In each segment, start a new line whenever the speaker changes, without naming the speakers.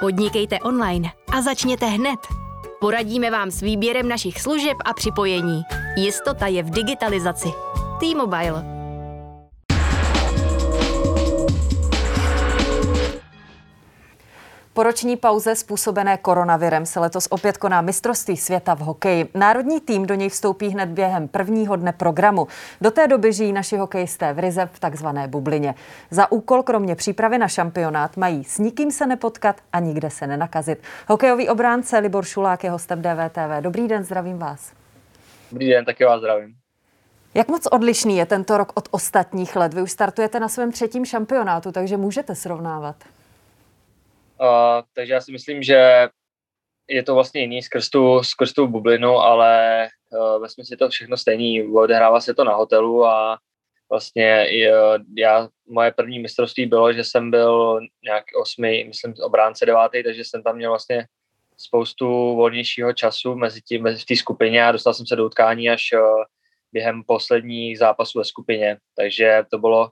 Podnikejte online a začněte hned. Poradíme vám s výběrem našich služeb a připojení. Jistota je v digitalizaci. T-Mobile.
Po roční pauze způsobené koronavirem se letos opět koná mistrovství světa v hokeji. Národní tým do něj vstoupí hned během prvního dne programu. Do té doby žijí naši hokejisté v Rize v takzvané bublině. Za úkol kromě přípravy na šampionát mají s nikým se nepotkat a nikde se nenakazit. Hokejový obránce Libor Šulák je hostem DVTV. Dobrý den, zdravím vás.
Dobrý den, taky vás zdravím.
Jak moc odlišný je tento rok od ostatních let? Vy už startujete na svém třetím šampionátu, takže můžete srovnávat.
Uh, takže já si myslím, že je to vlastně jiný skrz tu, skrz tu bublinu, ale uh, ve smyslu je to všechno stejný. Odehrává se to na hotelu a vlastně uh, já, moje první mistrovství bylo, že jsem byl nějak osmi, myslím obránce devátý, takže jsem tam měl vlastně spoustu volnějšího času mezi tím, mezi v té skupině a dostal jsem se do utkání až uh, během posledních zápasů ve skupině, takže to bylo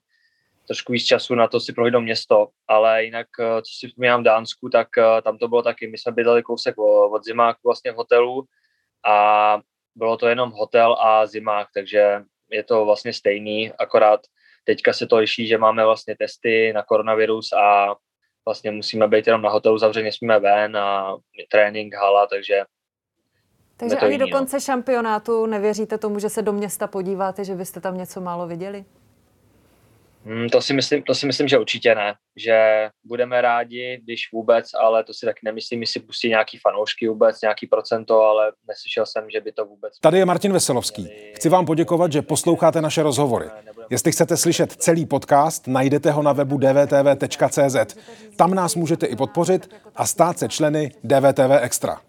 trošku víc času na to si prohlídnout město, ale jinak, eh, co si vzpomínám v Dánsku, tak eh, tam to bylo taky, my jsme bydleli kousek od zimáku vlastně v hotelu a bylo to jenom hotel a zimák, takže je to vlastně stejný, akorát teďka se to liší, že máme vlastně testy na koronavirus a vlastně musíme být jenom na hotelu zavřený, nesmíme ven a trénink, hala, takže
takže ani do no. konce šampionátu nevěříte tomu, že se do města podíváte, že byste tam něco málo viděli?
Hmm, to, si myslím, to si myslím, že určitě ne. Že budeme rádi, když vůbec, ale to si taky nemyslím, jestli pustí nějaký fanoušky vůbec, nějaký procento, ale neslyšel jsem, že by to vůbec...
Tady je Martin Veselovský. Chci vám poděkovat, že posloucháte naše rozhovory. Jestli chcete slyšet celý podcast, najdete ho na webu dvtv.cz. Tam nás můžete i podpořit a stát se členy DVTV Extra.